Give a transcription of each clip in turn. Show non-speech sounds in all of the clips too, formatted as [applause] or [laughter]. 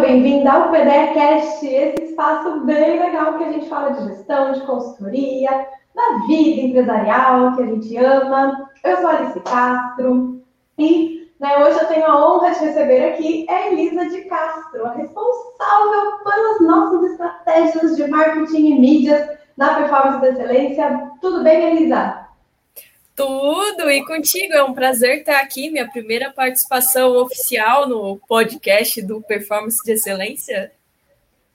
bem-vinda ao PDEcast, esse espaço bem legal que a gente fala de gestão, de consultoria, da vida empresarial que a gente ama. Eu sou Alice Castro e né, hoje eu tenho a honra de receber aqui a Elisa de Castro, a responsável pelas nossas estratégias de marketing e mídias na Performance da Excelência. Tudo bem, Elisa? Tudo, e contigo, é um prazer estar aqui, minha primeira participação oficial no podcast do Performance de Excelência.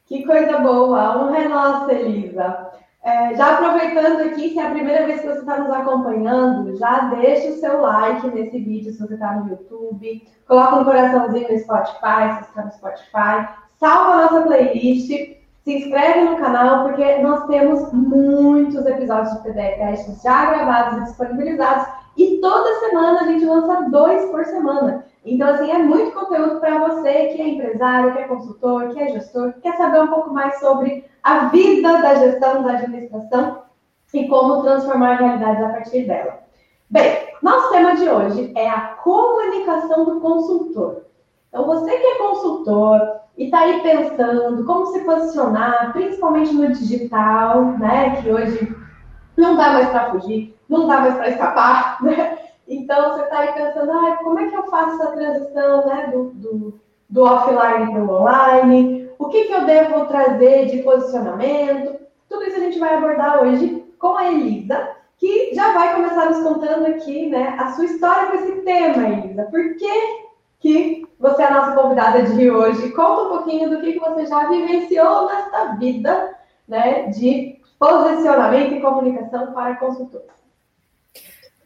Que coisa boa, a honra é nossa, Elisa. É, já aproveitando aqui, se é a primeira vez que você está nos acompanhando, já deixa o seu like nesse vídeo se você está no YouTube, coloca um coraçãozinho no Spotify, se está no Spotify, salva a nossa playlist se inscreve no canal, porque nós temos muitos episódios de PDCast já gravados e disponibilizados. E toda semana a gente lança dois por semana. Então, assim, é muito conteúdo para você que é empresário, que é consultor, que é gestor, que quer saber um pouco mais sobre a vida da gestão, da administração e como transformar realidades a partir dela. Bem, nosso tema de hoje é a comunicação do consultor. Então, você que é consultor, e está aí pensando como se posicionar, principalmente no digital, né? Que hoje não dá mais para fugir, não dá mais para escapar, [laughs] né? Então você está aí pensando, ah, como é que eu faço essa transição, né? Do, do, do offline para o online? O que, que eu devo trazer de posicionamento? Tudo isso a gente vai abordar hoje com a Elisa, que já vai começar nos contando aqui, né, a sua história com esse tema, Elisa. Por que que você é a nossa convidada de hoje. Conta um pouquinho do que, você já vivenciou nesta vida né, de posicionamento e comunicação para consultores.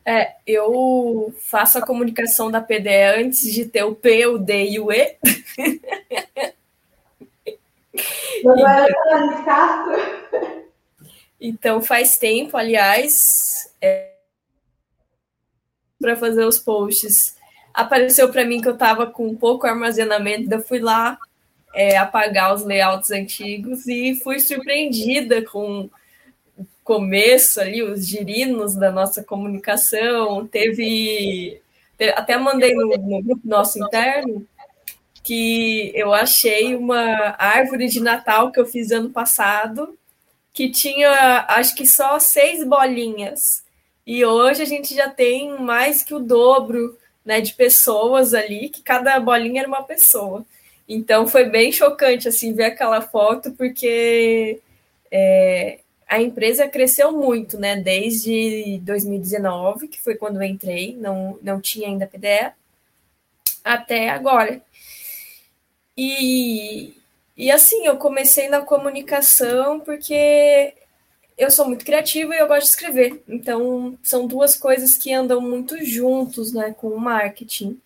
É, eu faço a comunicação da PDE antes de ter o P, o D e o E. [laughs] Então, então faz tempo, aliás, é, para fazer os posts apareceu para mim que eu estava com pouco armazenamento, eu fui lá é, apagar os layouts antigos e fui surpreendida com o começo ali, os girinos da nossa comunicação. Teve, até mandei no, no grupo nosso interno que eu achei uma árvore de Natal que eu fiz ano passado que tinha acho que só seis bolinhas. E hoje a gente já tem mais que o dobro né, de pessoas ali, que cada bolinha era uma pessoa. Então foi bem chocante assim ver aquela foto, porque é, a empresa cresceu muito, né? Desde 2019, que foi quando eu entrei, não, não tinha ainda PDE, até agora. E, e assim, eu comecei na comunicação porque eu sou muito criativa e eu gosto de escrever. Então, são duas coisas que andam muito juntos, né, com o marketing.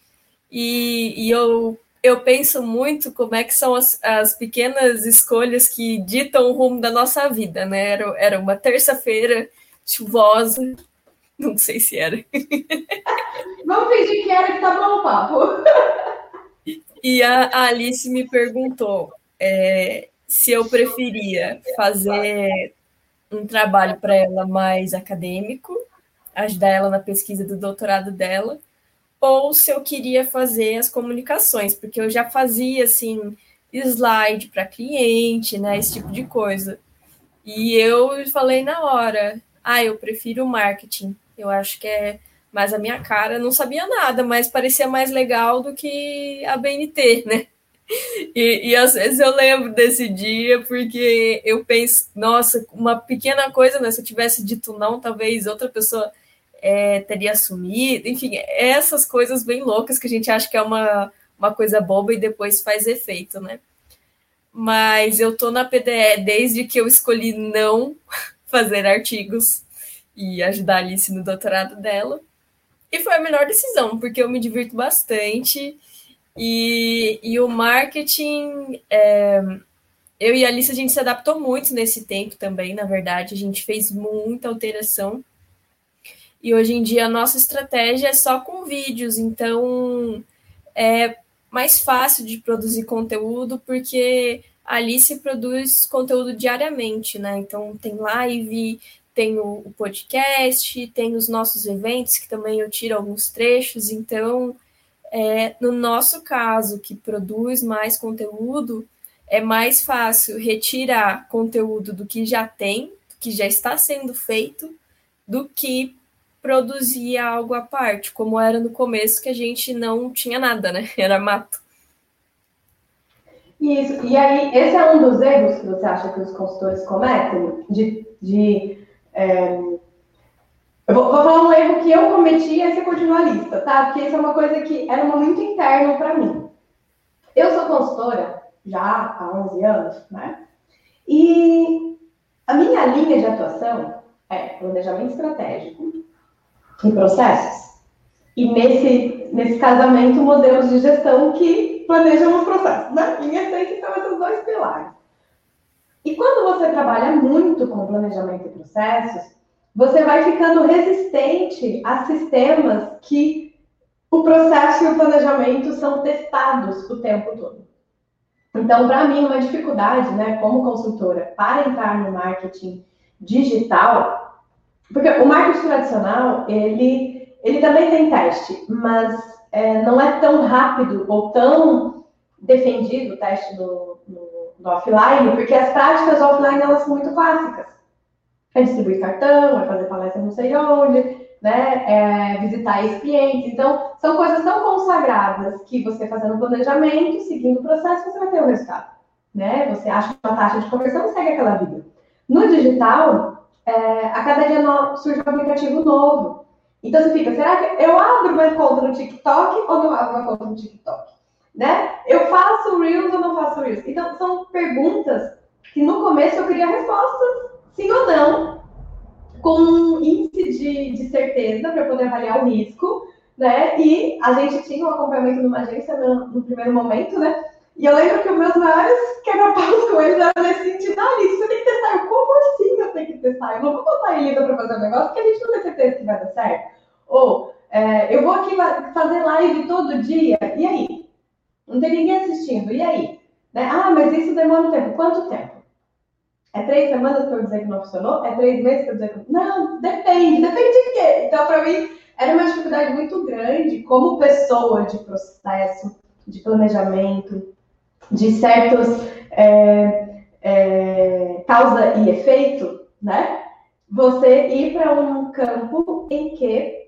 E, e eu, eu penso muito como é que são as, as pequenas escolhas que ditam o rumo da nossa vida, né? Era, era uma terça-feira chuvosa, não sei se era. [laughs] Vamos fingir que era que tá bom o papo. [laughs] E a Alice me perguntou é, se eu preferia fazer um trabalho para ela mais acadêmico, ajudar ela na pesquisa do doutorado dela, ou se eu queria fazer as comunicações, porque eu já fazia assim slide para cliente, né, esse tipo de coisa. E eu falei na hora, ah, eu prefiro marketing. Eu acho que é mais a minha cara. não sabia nada, mas parecia mais legal do que a BNT, né? [laughs] E, e, às vezes eu lembro desse dia porque eu penso, nossa, uma pequena coisa, né? Se eu tivesse dito não, talvez outra pessoa é, teria assumido. Enfim, essas coisas bem loucas que a gente acha que é uma, uma coisa boba e depois faz efeito, né? Mas eu tô na PDE desde que eu escolhi não [laughs] fazer artigos e ajudar a Alice no doutorado dela. E foi a melhor decisão, porque eu me divirto bastante e, e o marketing, é, eu e a Alice, a gente se adaptou muito nesse tempo também, na verdade, a gente fez muita alteração. E hoje em dia a nossa estratégia é só com vídeos, então é mais fácil de produzir conteúdo, porque a Alice produz conteúdo diariamente, né? Então tem live, tem o, o podcast, tem os nossos eventos, que também eu tiro alguns trechos, então É, no nosso caso, que produz mais conteúdo, é mais fácil retirar conteúdo do que já tem, do que já está sendo feito, do que produzir algo à parte, como era no começo, que a gente não tinha nada, né? [laughs] Era mato. Isso. E aí, esse é um dos erros que você acha que os consultores cometem? De. de é... Eu vou, vou, falar um erro que eu cometi e você continua a lista, tá? Porque isso é uma coisa que era muito interno para mim. Eu sou consultora já há 11 anos, né? E a minha linha de atuação é planejamento estratégico e processos. E nesse, nesse casamento, modelos de gestão que planejam os processos, né? Em essência, são esses dois pilares. E quando você trabalha muito com planejamento e processos, você vai ficando resistente a sistemas que o processo e o planejamento são testados o tempo todo. Então, para mim, uma dificuldade, né, como consultora, para entrar no marketing digital, porque o marketing tradicional, ele, ele também tem teste, mas é, não é tão rápido ou tão defendido o teste no, no, no, offline, porque as práticas offline elas são muito clássicas. É distribuir cartão, é fazer palestra não sei onde, né? É visitar ex-clientes. Então, são coisas tão consagradas que você fazendo planejamento, seguindo o processo, você vai ter o resultado. Né? Você acha uma taxa de conversão e segue aquela vida. No digital, é, a cada dia surge um aplicativo novo. Então você fica, será que eu abro uma conta no TikTok ou não abro uma conta no TikTok? Né? Eu faço Reels ou não faço Reels? Então são perguntas que no começo eu queria respostas, sim ou não, com um índice de, de certeza para poder avaliar o risco, né? E a gente tinha um acompanhamento numa agência no, no primeiro momento, né? E eu lembro que os meus maiores quebra-paus com eles eram nesse sentido, ah, você tem que testar. Como assim eu tenho que testar? Eu não vou botar lista para fazer um negócio porque a gente não tem certeza que vai dar certo. Ou, é, eu vou aqui fazer live todo dia, e aí? Não tem ninguém assistindo, e aí? Né? Ah, mas isso demora um tempo. Quanto tempo? É três semanas para eu dizer que não funcionou? É três meses para eu dizer que não? Não, depende. [laughs] Depende de quê? Então, para mim, era uma dificuldade muito grande como pessoa de processo, de planejamento, de certos é, é, causa e efeito, né? Você ir para um campo em que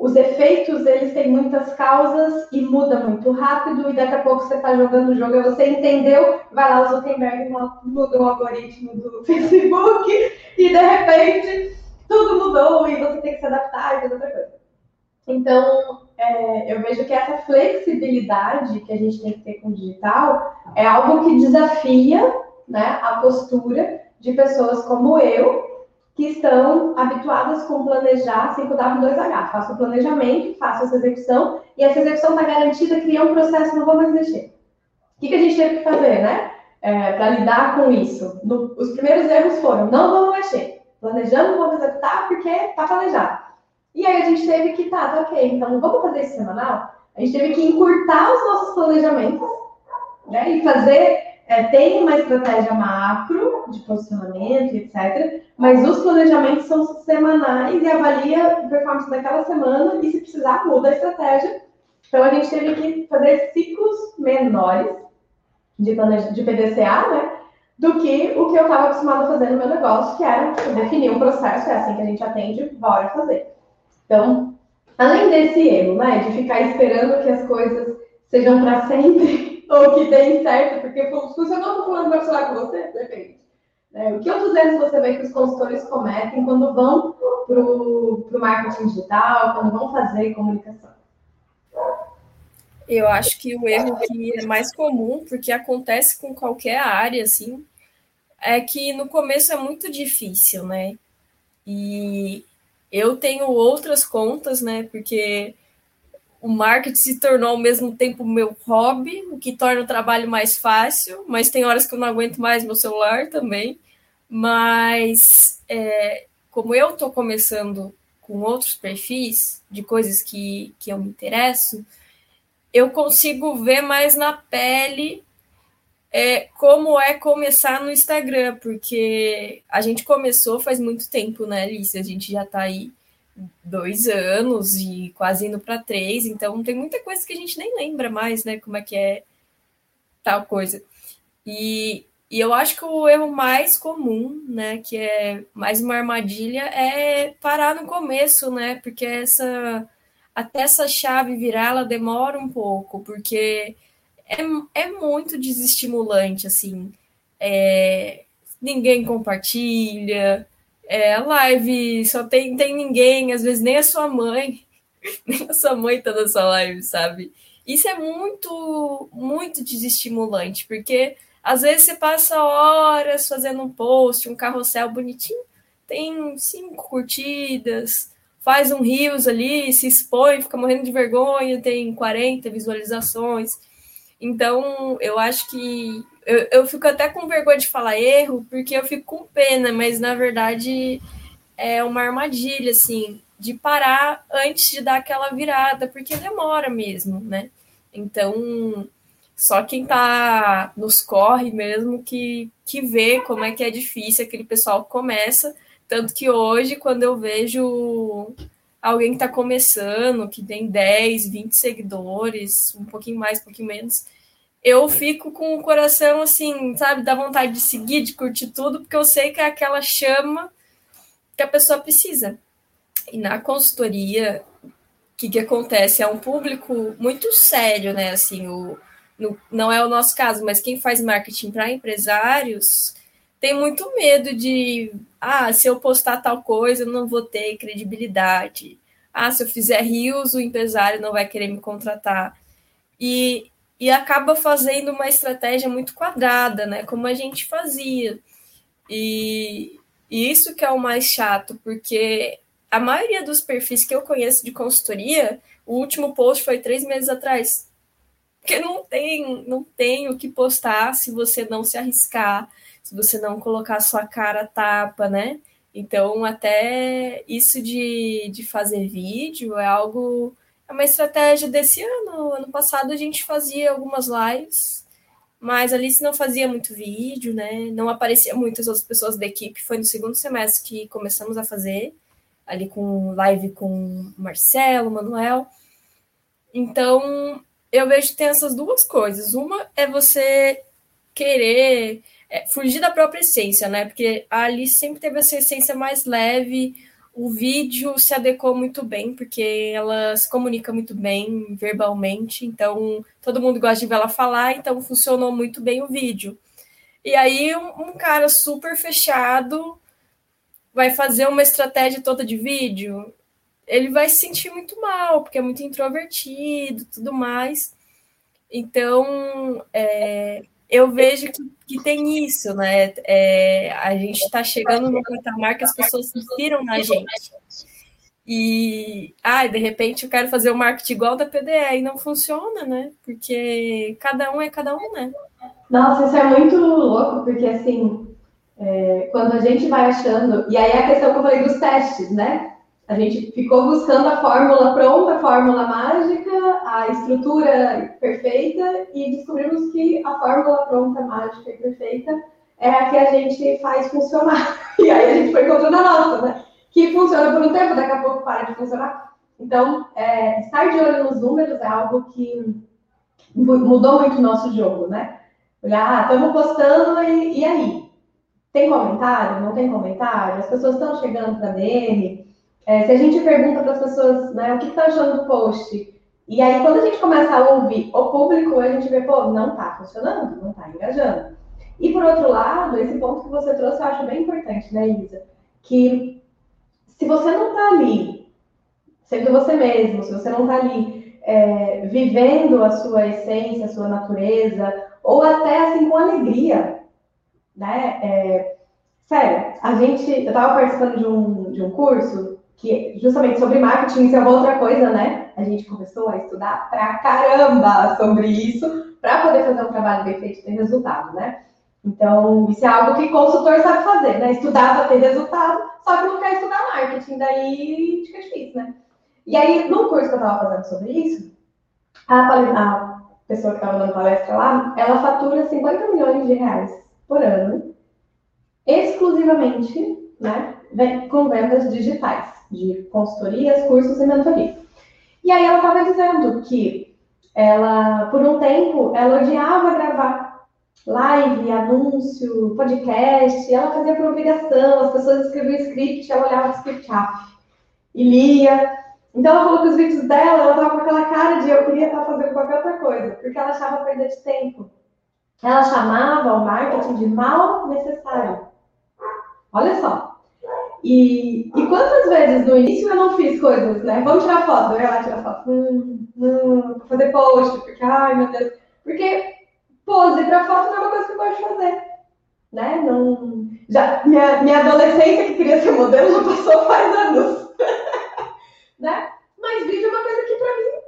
os efeitos eles têm muitas causas e muda muito rápido e daqui a pouco você está jogando o jogo e você entendeu, vai lá o Zuckerberg muda o algoritmo do [laughs] Facebook e de repente tudo mudou e você tem que se adaptar e toda outra coisa. Então, é, eu vejo que essa flexibilidade que a gente tem que ter com o digital é algo que desafia né, a postura de pessoas como eu, que estão habituadas com planejar 5W2H. Faço o planejamento, faço essa execução, e essa execução está garantida, criar um processo, não vou mais mexer. O que, que a gente teve que fazer, né? É, para lidar com isso? No, os primeiros erros foram, não vamos mexer. Planejando, vamos executar, porque está planejado. E aí a gente teve que, tá, tá ok, então vamos fazer isso semanal? A gente teve que encurtar os nossos planejamentos, né? E fazer, é, tem uma estratégia macro de posicionamento, etc. Mas os planejamentos são semanais e avalia a performance daquela semana e se precisar, muda a estratégia. Então a gente teve que fazer ciclos menores de, de PDCA, né? Do que o que eu estava acostumado a fazer no meu negócio, que era definir um processo, é assim que a gente atende, bora fazer. Então, além desse erro, né, de ficar esperando que as coisas sejam para sempre [laughs] ou que deem certo, porque funcionou com fulano vai com você? Depende. É, o que outros erros você vê que os consultores cometem quando vão para o marketing digital, quando vão fazer comunicação? Eu acho que o erro que é mais comum, porque acontece com qualquer área, assim, é que no começo é muito difícil, né? E eu tenho outras contas, né? Porque o marketing se tornou ao mesmo tempo meu hobby, o que torna o trabalho mais fácil, mas tem horas que eu não aguento mais meu celular também. Mas é, como eu estou começando com outros perfis de coisas que, que eu me interesso, eu consigo ver mais na pele é, como é começar no Instagram, porque a gente começou faz muito tempo, né, Alice? A gente já está aí dois anos e quase indo para três, então tem muita coisa que a gente nem lembra mais, né? Como é que é tal coisa. E, e eu acho que o erro mais comum, né, que é mais uma armadilha, é parar no começo, né? Porque essa até essa chave virar, ela demora um pouco, porque é, é muito desestimulante, assim. É, ninguém compartilha, é, live só tem, tem ninguém, às vezes nem a sua mãe, [laughs] nem a sua mãe tá na sua live, sabe? Isso é muito, muito desestimulante, porque às vezes você passa horas fazendo um post, um carrossel bonitinho, tem cinco curtidas, faz um rios ali, se expõe, fica morrendo de vergonha, tem 40 visualizações. Então, eu acho que eu, eu fico até com vergonha de falar erro, porque eu fico com pena, mas na verdade é uma armadilha, assim, de parar antes de dar aquela virada, porque demora mesmo, né? Então, só quem tá nos corre mesmo que, que vê como é que é difícil aquele pessoal que começa. Tanto que hoje, quando eu vejo alguém que está começando, que tem 10, 20 seguidores, um pouquinho mais, um pouquinho menos, eu fico com o coração assim, sabe, da vontade de seguir, de curtir tudo, porque eu sei que é aquela chama que a pessoa precisa. E na consultoria, o que, que acontece? É um público muito sério, né? Assim, o, no, não é o nosso caso, mas quem faz marketing para empresários tem muito medo de, ah, se eu postar tal coisa, eu não vou ter credibilidade. Ah, se eu fizer rios, o empresário não vai querer me contratar. E e acaba fazendo uma estratégia muito quadrada, né? Como a gente fazia. E, e isso que é o mais chato, porque a maioria dos perfis que eu conheço de consultoria, o último post foi três meses atrás. Porque não tem, não tem o que postar se você não se arriscar, se você não colocar sua cara tapa, né? Então, até isso de, de fazer vídeo é algo é uma estratégia desse ano. Ano passado a gente fazia algumas lives, mas ali se não fazia muito vídeo, né? Não aparecia muitas outras pessoas da equipe. Foi no segundo semestre que começamos a fazer, ali com live com Marcelo, Manuel. Então, eu vejo que tem essas duas coisas. Uma é você querer é, fugir da própria essência, né? Porque a Alice sempre teve essa essência mais leve, o vídeo se adequou muito bem, porque ela se comunica muito bem verbalmente, então todo mundo gosta de ver ela falar, então funcionou muito bem o vídeo. E aí um, um cara super fechado vai fazer uma estratégia toda de vídeo, ele vai se sentir muito mal, porque é muito introvertido, tudo mais. Então, é, eu vejo que, que tem isso, né? É, a gente está chegando no patamar que as pessoas se inspiram na gente. E, ai, de repente eu quero fazer o marketing igual da PDE e não funciona, né? Porque cada um é cada um, né? Nossa, isso é muito louco, porque assim, é, quando a gente vai achando, e aí é a questão que eu falei dos testes, né? A gente ficou buscando a fórmula pronta, a fórmula mágica, a estrutura perfeita e descobrimos que a fórmula pronta, mágica e perfeita é a que a gente faz funcionar. [laughs] E aí a gente foi encontrando a nossa, né? Que funciona por um tempo, daqui a pouco para de funcionar. Então, é, estar de olho nos números é algo que mudou muito o nosso jogo, né? Olhar, ah, estamos postando e, e aí? Tem comentário? Não tem comentário? As pessoas estão chegando para DM? É, se a gente pergunta para as pessoas né, o que está achando do post, e aí quando a gente começa a ouvir o público, a gente vê, pô, não está funcionando, não está engajando. E por outro lado, esse ponto que você trouxe eu acho bem importante, né, Isa? Que se você não está ali, sendo você mesmo, se você não está ali é, vivendo a sua essência, a sua natureza, ou até assim com alegria, né? É, sério, a gente, eu estava participando de um, de um curso que justamente sobre marketing, isso é outra coisa, né? A gente começou a estudar pra caramba sobre isso, para poder fazer um trabalho bem feito e ter resultado, né? Então, isso é algo que consultor sabe fazer, né? Estudar para ter resultado, só que não quer estudar marketing, daí fica difícil, né? E aí, no curso que eu estava fazendo sobre isso, a, a pessoa que estava dando palestra lá, ela fatura 50 milhões de reais por ano, exclusivamente, né? com vendas digitais, de consultorias, cursos e mentorias. E aí ela estava dizendo que ela, por um tempo, ela odiava gravar live, anúncio, podcast, ela fazia por obrigação, as pessoas escreviam script, ela olhava o script ah, e lia. Então ela falou que os vídeos dela, ela estava com aquela cara de eu queria estar fazendo qualquer outra coisa, porque ela achava perda de tempo. Ela chamava o marketing de mal necessário. Olha só. E, e quantas vezes no início eu não fiz coisas, né? Vamos tirar foto, eu ia lá tirar foto. Hum, hum, fazer post, porque, ai meu Deus. Porque pose para foto não é uma coisa que eu gosto de fazer. Né? Não, já, minha, minha adolescência que queria ser modelo já passou faz anos. [laughs] né? Mas vídeo é uma coisa que para mim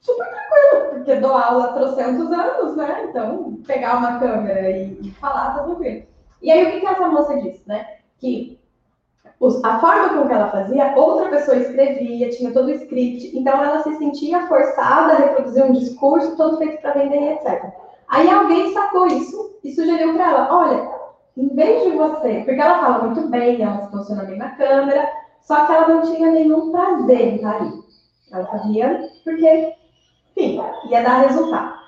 super tranquilo, porque dou aula há trocentos anos, né? Então, pegar uma câmera e, e falar, tá tranquilo. E aí, o que, que essa moça disse, né? Que a forma com que ela fazia, outra pessoa escrevia, tinha todo o script, então ela se sentia forçada a reproduzir um discurso todo feito para vender, etc. Aí alguém sacou isso e sugeriu para ela: olha, em vez de você, porque ela fala muito bem, ela se posiciona bem na câmera, só que ela não tinha nenhum prazer em estar ali. Ela fazia porque, enfim, ia dar resultado.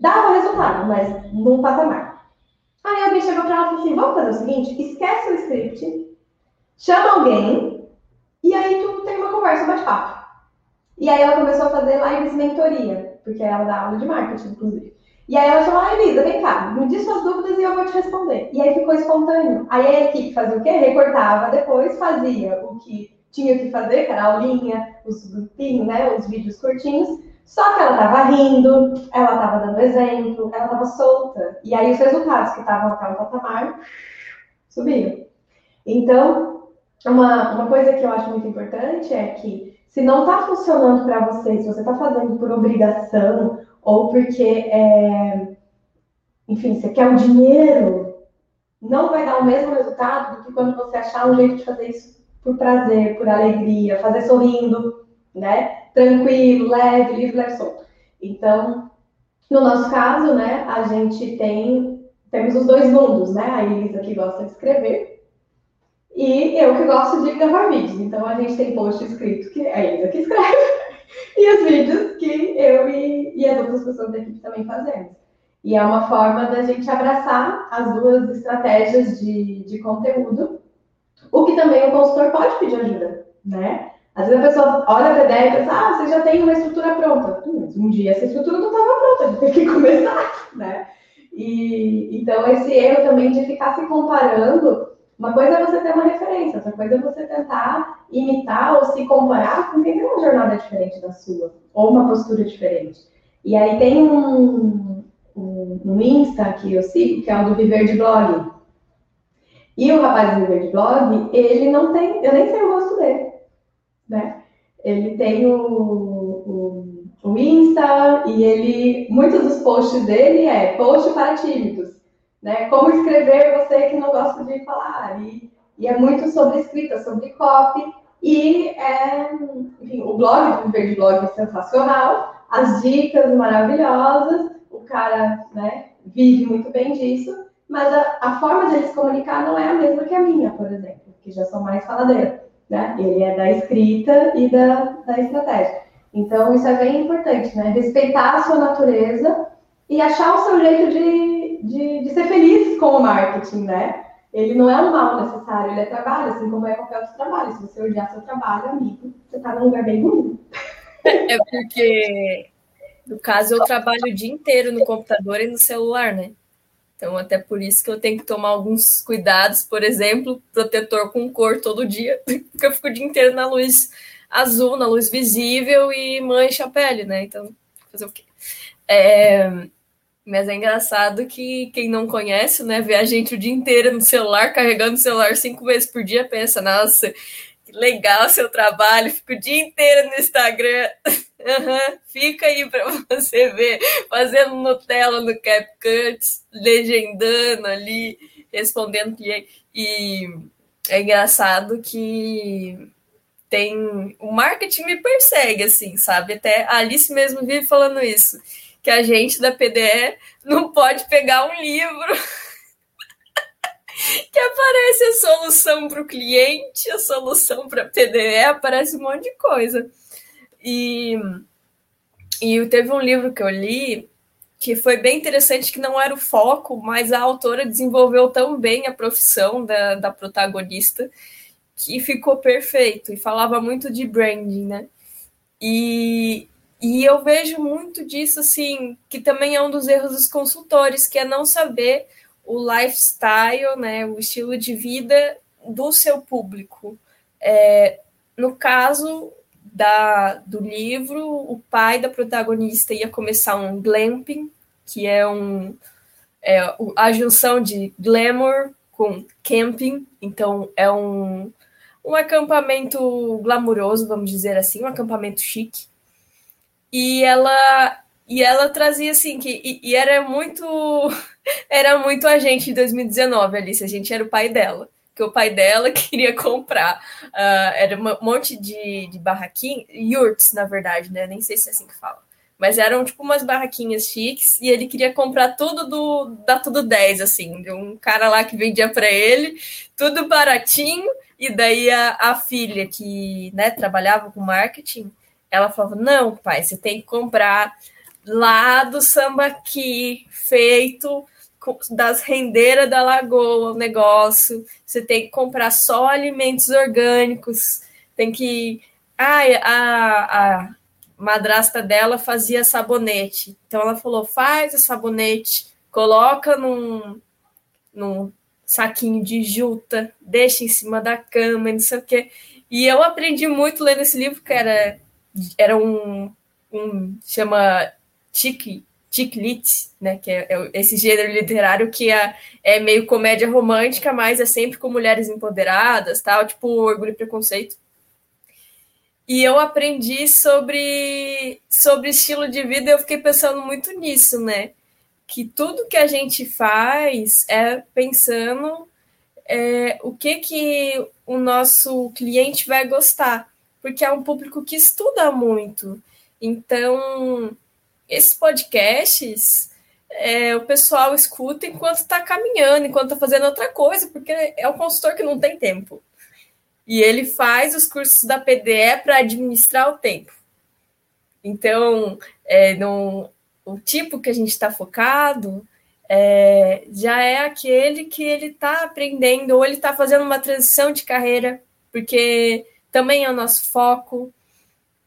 Dava resultado, mas num patamar. Aí alguém chegou para ela e falou assim: vamos fazer o seguinte, esquece o script, chama alguém, e aí tu tem uma conversa mais papo. E aí ela começou a fazer lives mentoria, porque ela dá aula de marketing, inclusive. E aí ela falou, ah, Elisa, vem cá, me diz suas dúvidas e eu vou te responder. E aí ficou espontâneo. Aí a equipe fazia o quê? Recortava, depois fazia o que tinha que fazer, que era a aulinha, os grupinhos, né, os vídeos curtinhos. Só que ela estava rindo, ela estava dando exemplo, ela estava solta. E aí os resultados que estavam até o patamar subiram. Então, uma, uma coisa que eu acho muito importante é que se não está funcionando para você, se você está fazendo por obrigação ou porque, é, enfim, você quer o dinheiro, não vai dar o mesmo resultado do que quando você achar um jeito de fazer isso por prazer, por alegria, fazer sorrindo, né? Tranquilo, leve, livre, leve, solto. Então, no nosso caso, né, a gente tem temos os dois mundos, né? A Elisa que gosta de escrever e eu que gosto de gravar vídeos. Então a gente tem post escrito que é que escreve [laughs] e os vídeos que eu e, e as outras pessoas da equipe também fazemos. E é uma forma da gente abraçar as duas estratégias de, de conteúdo, o que também o consultor pode pedir ajuda, né? Às vezes a pessoa olha para a ideia e pensa, ah, você já tem uma estrutura pronta. Hum, um dia essa estrutura não estava pronta, a gente tem que [laughs] começar, né? E, então, esse erro também de ficar se comparando uma coisa é você ter uma referência, outra coisa é você tentar imitar ou se comparar com quem tem uma jornada diferente da sua, ou uma postura diferente. E aí tem um, um, um Insta que eu sigo, que é o do Viver de Blog. E o rapaz do Viver de Blog, ele não tem, eu nem sei o rosto dele, né? Ele tem o, o, o Insta e ele, muitos dos posts dele é post para tímidos. Né? Como escrever você que não gosta de falar. E, e é muito sobre escrita, sobre copy. E é, enfim, o blog do Verde Blog é sensacional, as dicas maravilhosas, o cara né, vive muito bem disso, mas a, a forma de ele se comunicar não é a mesma que a minha, por exemplo, que já sou mais faladeira. Né? Ele é da escrita e da, da estratégia. Então, isso é bem importante, né? Respeitar a sua natureza e achar o seu jeito de com o marketing, né? Ele não é um mal necessário, ele é trabalho, assim como é qualquer outro trabalho. Se você odiar seu trabalho, amigo, você está num lugar bem ruim. É porque, no caso, eu trabalho o dia inteiro no computador e no celular, né? Então, até por isso que eu tenho que tomar alguns cuidados, por exemplo, protetor com cor todo dia, [laughs] porque eu fico o dia inteiro na luz azul, na luz visível e mancha a pele, né? Então, fazer o quê? É, mas é engraçado que quem não conhece, né, vê a gente o dia inteiro no celular, carregando o celular cinco vezes por dia, pensa, nossa, que legal seu trabalho, fica o dia inteiro no Instagram. [laughs] Uhum, fica aí para você ver, fazendo Nutella no CapCut, legendando ali, respondendo E é engraçado que tem. O marketing me persegue, assim, sabe? Até a Alice mesmo vive falando isso que a gente da PDE não pode pegar um livro [laughs] que aparece a solução para o cliente, a solução para PDE, aparece um monte de coisa. E, e teve um livro que eu li que foi bem interessante, que não era o foco, mas a autora desenvolveu tão bem a profissão da, da protagonista que ficou perfeito e falava muito de branding, né? E, e eu vejo muito disso, assim, que também é um dos erros dos consultores, que é não saber o lifestyle, né, o estilo de vida do seu público. É, no caso da, do livro, o pai da protagonista ia começar um glamping, que é um é a junção de glamour com camping, então é um, um acampamento glamuroso, vamos dizer assim, um acampamento chique. E ela e ela trazia assim que e, e era muito [laughs] era muito a gente em 2019 Alice, a gente era o pai dela que o pai dela [laughs] queria comprar. Uh, era um monte de, de yurts, na verdade, né? Nem sei se é assim que fala. Mas eram tipo umas barraquinhas chiques e ele queria comprar tudo do da tudo 10, assim, de um cara lá que vendia para ele, tudo baratinho. E daí a, a filha que né, trabalhava com marketing, ela falava: Não, pai, você tem que comprar lá do sambaqui, feito das rendeiras da lagoa, o negócio. Você tem que comprar só alimentos orgânicos. Tem que. Ah, a, a madrasta dela fazia sabonete. Então ela falou: faz o sabonete, coloca num, num saquinho de juta, deixa em cima da cama, não sei o quê. E eu aprendi muito lendo esse livro, que era, era um, um chama Tique, chick lit, né, que é, é, esse gênero literário que é, é meio comédia romântica, mas é sempre com mulheres empoderadas, tal, tipo Orgulho e Preconceito. E eu aprendi sobre, sobre estilo de vida eu fiquei pensando muito nisso, né? Que tudo que a gente faz é pensando é, o que, que o nosso cliente vai gostar, porque é um público que estuda muito. Então, esses podcasts é, o pessoal escuta enquanto está caminhando, enquanto está fazendo outra coisa, porque é o consultor que não tem tempo. E ele faz os cursos da PDE para administrar o tempo. Então, é, no, o tipo que a gente está focado é, já é aquele que ele está aprendendo, ou ele está fazendo uma transição de carreira, porque também é o nosso foco.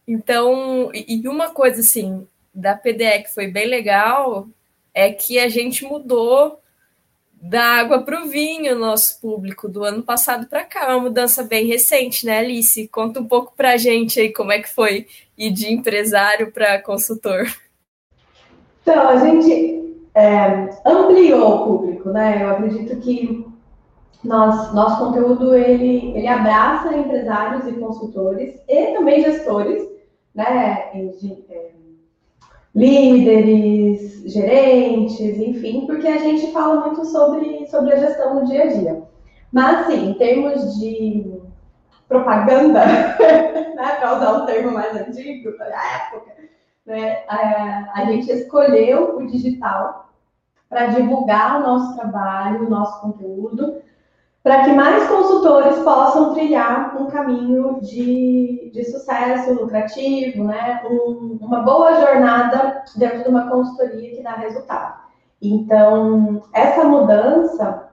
Então, e uma coisa assim, da PDE que foi bem legal é que a gente mudou da água para o vinho, nosso público, do ano passado para cá. É uma mudança bem recente, né, Alice? Conta um pouco para a gente aí como é que foi ir de empresário para consultor. Então, a gente é, ampliou o público, né? Eu acredito que nós, nosso conteúdo ele, ele abraça empresários e consultores e também gestores, né? É, líderes, gerentes, enfim, porque a gente fala muito sobre, sobre a gestão no dia a dia. Mas, sim, em termos de propaganda, [laughs] né, para usar um termo mais antigo, da época, né, a, a gente escolheu o digital para divulgar o nosso trabalho, o nosso conteúdo, para que mais consultores possam trilhar um caminho de, de sucesso lucrativo, né? Um, uma boa jornada dentro de uma consultoria que dá resultado. Então, essa mudança,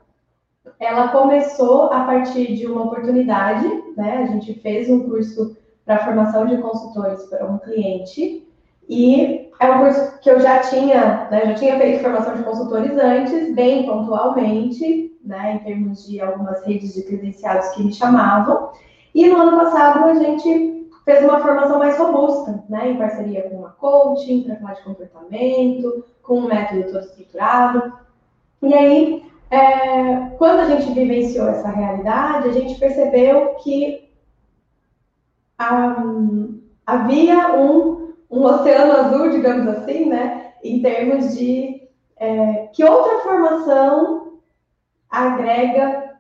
ela começou a partir de uma oportunidade, né? A gente fez um curso para formação de consultores para um cliente e é um curso que eu já tinha, né, já tinha feito formação de consultores antes, bem pontualmente, né, em termos de algumas redes de credenciados que me chamavam. E no ano passado a gente fez uma formação mais robusta, né, em parceria com uma coaching para falar de comportamento, com um método todo estruturado. E aí, é, quando a gente vivenciou essa realidade, a gente percebeu que um, havia um, um oceano azul, digamos assim, né, em termos de é, que outra formação agrega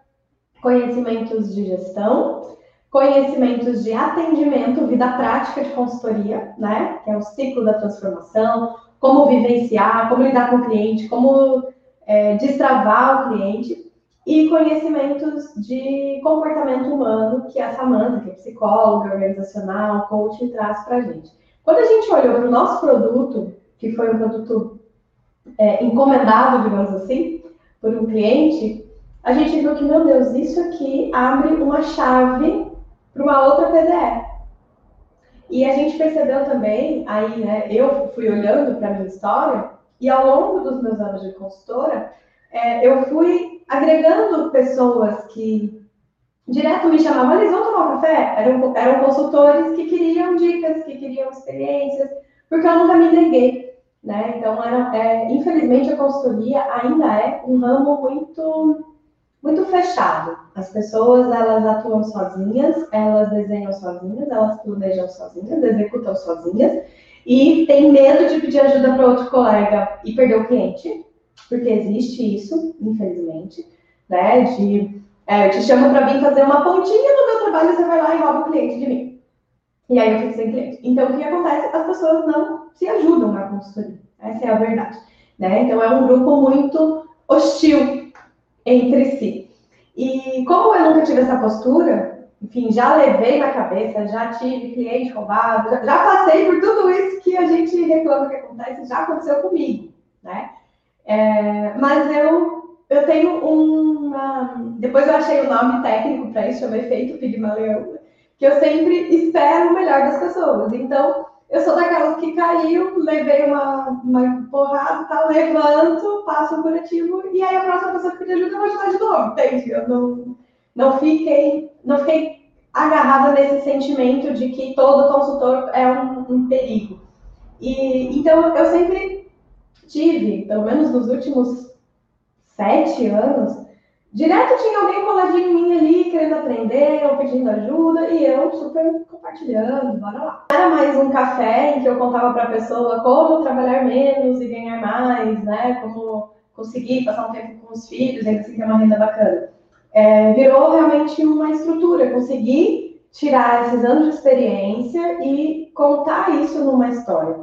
conhecimentos de gestão, conhecimentos de atendimento, vida prática de consultoria, né? Que é o ciclo da transformação, como vivenciar, como lidar com o cliente, como é, destravar o cliente. e conhecimentos de comportamento humano que a Samanta, que é psicóloga organizacional, coach, traz para a gente. Quando a gente olhou para o nosso produto, que foi um produto é, encomendado, digamos assim, por um cliente, a gente viu que, meu Deus, isso aqui abre uma chave para uma outra PDE. E a gente percebeu também, aí, né, eu fui olhando para a minha história, e ao longo dos meus anos de consultora, é, eu fui agregando pessoas que direto me chamavam, eles vão tomar café? Eram, eram consultores que queriam dicas, que queriam experiências, porque eu nunca me neguei. Né? Então, era, é, infelizmente, a consultoria ainda é um ramo muito muito fechado. As pessoas elas atuam sozinhas, elas desenham sozinhas, elas planejam sozinhas, executam sozinhas e tem medo de pedir ajuda para outro colega e perder o cliente, porque existe isso, infelizmente, né? De é, eu te chamo para vir fazer uma pontinha no meu trabalho, você vai lá e rouba o cliente de mim. E aí eu fico sem cliente. Então o que acontece? As pessoas não se ajudam na consultoria. Essa é a verdade. Né? Então é um grupo muito hostil entre si. E como eu nunca tive essa postura, enfim, já levei na cabeça, já tive cliente roubado, já, passei por tudo isso que a gente reclama que acontece, já aconteceu comigo, né? É, mas eu, eu tenho uma. Depois eu achei o nome técnico para isso, chama efeito Pigmaleão, que eu sempre espero o melhor das pessoas. Então, eu sou daquelas que caiu, levei uma, uma porrada, tá, levanto, passo um curativo, e aí a próxima pessoa que pedir ajuda eu vou ajudar de novo, entende? Eu não, não, fiquei, não fiquei agarrada nesse sentimento de que todo consultor é um, um perigo. E, então, eu sempre tive, pelo menos nos últimos sete anos, Direto tinha alguém coladinho em mim ali, querendo aprender ou pedindo ajuda, e eu super compartilhando, bora lá. Era mais um café em que eu contava para a pessoa como trabalhar menos e ganhar mais, né? Como conseguir passar um tempo com os filhos, ainda assim ter uma renda bacana. É, virou realmente uma estrutura, conseguir tirar esses anos de experiência e contar isso numa história.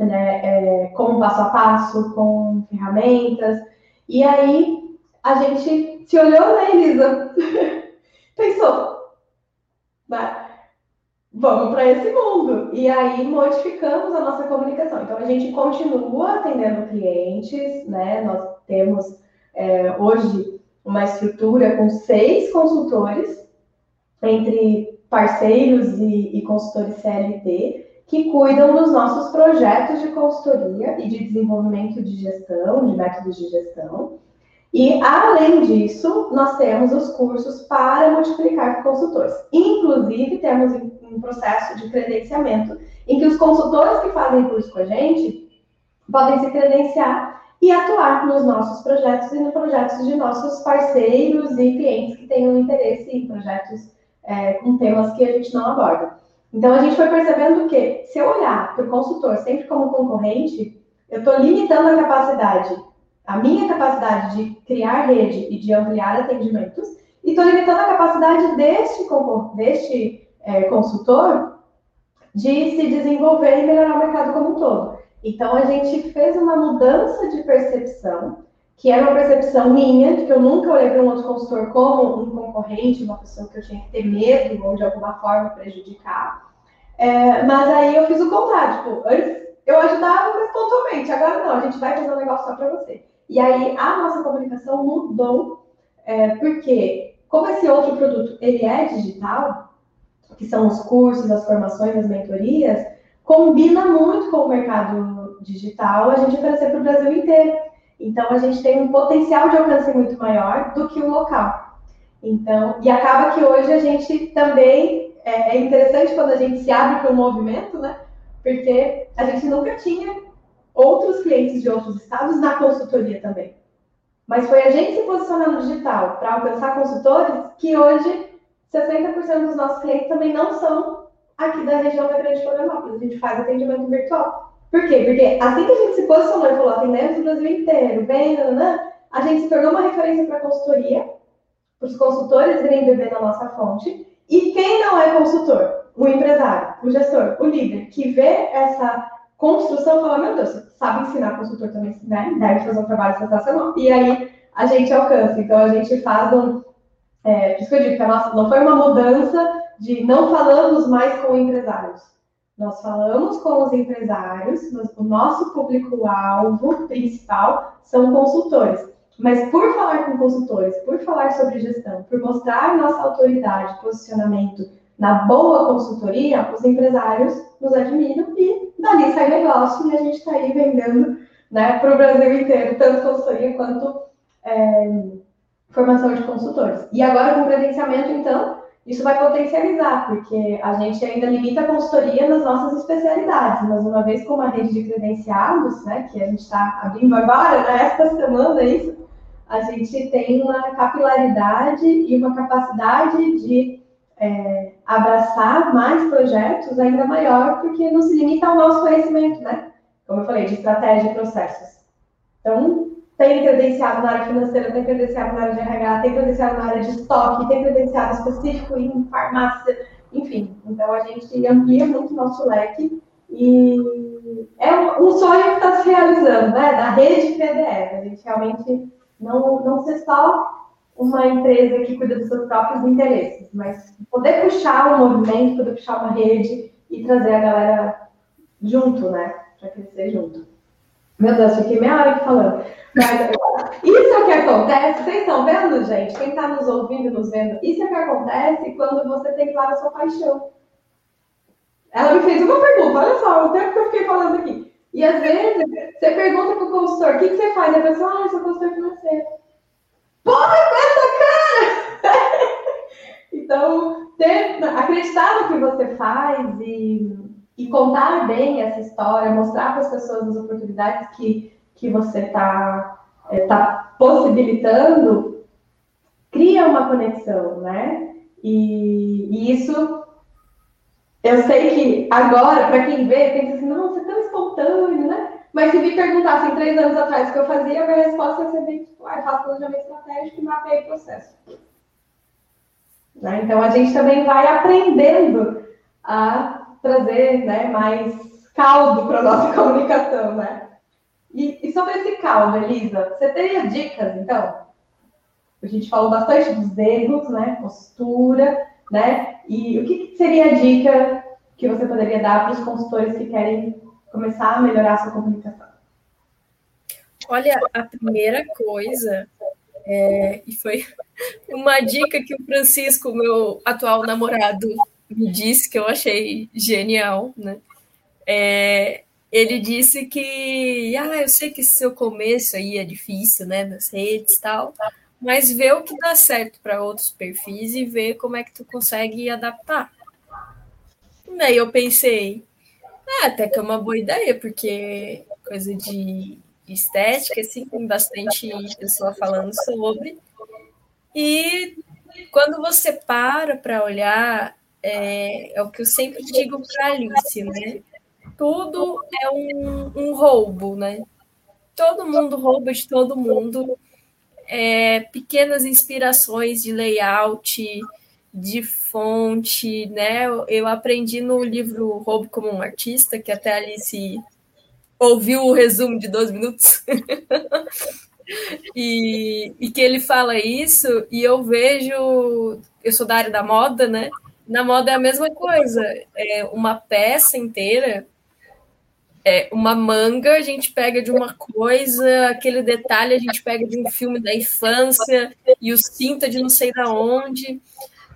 Né? É, com passo a passo, com ferramentas. E aí a gente se olhou, né, Elisa? [laughs] Pensou, vamos para esse mundo. E aí modificamos a nossa comunicação. Então a gente continua atendendo clientes, né? Nós temos é, hoje uma estrutura com seis consultores, entre parceiros e, e consultores CLT, que cuidam dos nossos projetos de consultoria e de desenvolvimento de gestão, de métodos de gestão. E, além disso, nós temos os cursos para multiplicar consultores. Inclusive, temos um processo de credenciamento em que os consultores que fazem curso com a gente podem se credenciar e atuar nos nossos projetos e nos projetos de nossos parceiros e clientes que tenham interesse em projetos é, com temas que a gente não aborda. Então, a gente foi percebendo que, se eu olhar para o consultor sempre como concorrente, eu estou limitando a capacidade a minha capacidade de criar rede e de ampliar atendimentos, e estou limitando a capacidade deste, deste é, consultor de se desenvolver e melhorar o mercado como um todo. Então, a gente fez uma mudança de percepção, que era uma percepção minha, de que eu nunca olhei para um outro consultor como um concorrente, uma pessoa que eu tinha que ter medo ou de alguma forma prejudicar. É, mas aí eu fiz o contrário, tipo, antes eu ajudava, mas pontualmente, agora não, a gente vai fazer um negócio só para você. E aí a nossa comunicação mudou, é, porque como esse outro produto ele é digital, que são os cursos, as formações, as mentorias, combina muito com o mercado digital a gente oferecer para o Brasil inteiro. Então a gente tem um potencial de alcance muito maior do que o local. Então, e acaba que hoje a gente também é, é interessante quando a gente se abre para o movimento, né? Porque a gente nunca tinha outros clientes de outros estados na consultoria também. Mas foi a gente se posicionar no digital para alcançar consultores que hoje 60% dos nossos clientes também não são aqui da região da Grande Florianópolis. A gente faz atendimento virtual. Por quê? Porque assim que a gente se posicionou e falou atendemos o Brasil inteiro, bem, nananã, a gente se tornou uma referência para a consultoria, para os consultores irem beber na nossa fonte. E quem não é consultor? O empresário, o gestor, o líder, que vê essa construção, fala, meu Deus, sabe ensinar consultor também, né? Deve fazer um trabalho sensacional. E aí a gente alcança. Então, a gente faz um. É, isso que eu digo, que a nossa, não foi uma mudança de não falamos mais com empresários. Nós falamos com os empresários, o nosso público-alvo principal são consultores. Mas por falar com consultores, por falar sobre gestão, por mostrar nossa autoridade, posicionamento na boa consultoria, os empresários nos admiram e dali sai negócio e a gente está aí vendendo né, para o Brasil inteiro, tanto consultoria quanto é, formação de consultores. E agora com o credenciamento, então, isso vai potencializar, porque a gente ainda limita a consultoria nas nossas especialidades, mas uma vez com uma rede de credenciados, né, que a gente está abrindo agora, né, [laughs] esta semana, é isso, a gente tem uma capilaridade e uma capacidade de é, abraçar mais projetos ainda maior, porque não se limita ao nosso conhecimento, né? Como eu falei, de estratégia e processos. Então, tem credenciado na área financeira, tem credenciado na área de RH, tem credenciado na área de estoque, tem credenciado específico em farmácia, enfim. Então, a gente amplia muito o nosso leque e é um sonho que está se realizando, né? Da rede PDF. A gente realmente não, não ser só uma empresa que cuida dos seus próprios interesses, mas poder puxar um movimento, poder puxar uma rede e trazer a galera junto, né? Para crescer junto. Meu Deus, fiquei meia hora aqui falando. Mas, isso é o que acontece, vocês estão vendo, gente? Quem está nos ouvindo, nos vendo, isso é o que acontece quando você tem claro a sua paixão. Ela me fez uma pergunta, olha só, o tempo que eu fiquei falando aqui. E às vezes, você pergunta para o consultor, o que, que você faz? A pessoa, ah, eu sou consultor financeiro. Porra, com essa cara! [laughs] então, ter, acreditar no que você faz e, e contar bem essa história, mostrar para as pessoas as oportunidades que, que você está é, tá possibilitando, cria uma conexão, né? E, e isso eu sei que agora, para quem vê, pensa assim, nossa, é tão espontâneo, né? Mas se me perguntassem três anos atrás o que eu fazia, a minha resposta ia ser bem, tipo, ah, faço planejamento estratégico e mapeio o processo. Né? Então, a gente também vai aprendendo a trazer né, mais caldo para a nossa [laughs] comunicação, né? E, e, sobre esse caldo, Elisa, você teria dicas, então? A gente falou bastante dos erros, né? Postura, né? E o que, que seria a dica que você poderia dar para os consultores que querem começar a melhorar a sua comunicação? Olha, a primeira coisa, é, e foi [laughs] uma dica que o Francisco, meu atual namorado, me disse que eu achei genial, né? É, ele disse que, ah, eu sei que seu começo aí é difícil, né, nas redes e tal, mas vê o que dá certo para outros perfis e vê como é que tu consegue adaptar. Daí eu pensei, é, até que é uma boa ideia, porque coisa de estética, assim, tem bastante pessoa falando sobre. E quando você para para olhar, é, é, o que eu sempre digo para Alice, né? Tudo é um, um roubo, né? Todo mundo rouba de todo mundo. É, pequenas inspirações de layout, de fonte, né? Eu aprendi no livro Roubo como um Artista, que até Alice ouviu o resumo de 12 minutos. [laughs] e, e que ele fala isso, e eu vejo, eu sou da área da moda, né? Na moda é a mesma coisa, é uma peça inteira é, uma manga a gente pega de uma coisa, aquele detalhe a gente pega de um filme da infância e o cinta de não sei da onde.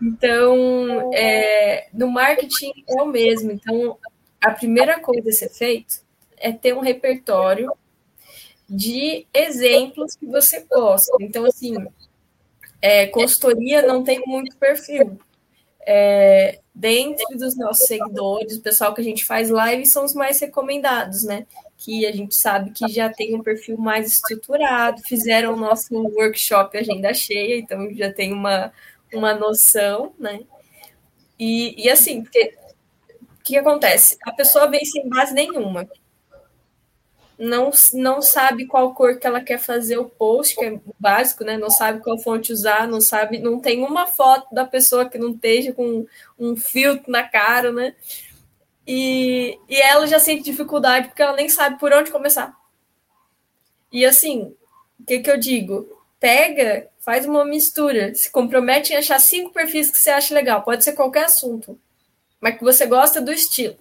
Então, é, no marketing é o mesmo. Então, a primeira coisa a ser feito é ter um repertório de exemplos que você gosta. Então, assim, é, consultoria não tem muito perfil. É, dentro dos nossos seguidores, o pessoal que a gente faz live são os mais recomendados, né? Que a gente sabe que já tem um perfil mais estruturado, fizeram o nosso workshop agenda cheia, então já tem uma, uma noção, né? E, e assim, porque o que acontece? A pessoa vem sem base nenhuma. Não, não sabe qual cor que ela quer fazer o post, que é básico, né? Não sabe qual fonte usar, não sabe, não tem uma foto da pessoa que não esteja com um filtro na cara, né? E, e ela já sente dificuldade porque ela nem sabe por onde começar. E assim, o que, que eu digo? Pega, faz uma mistura, se compromete em achar cinco perfis que você acha legal, pode ser qualquer assunto, mas que você gosta do estilo.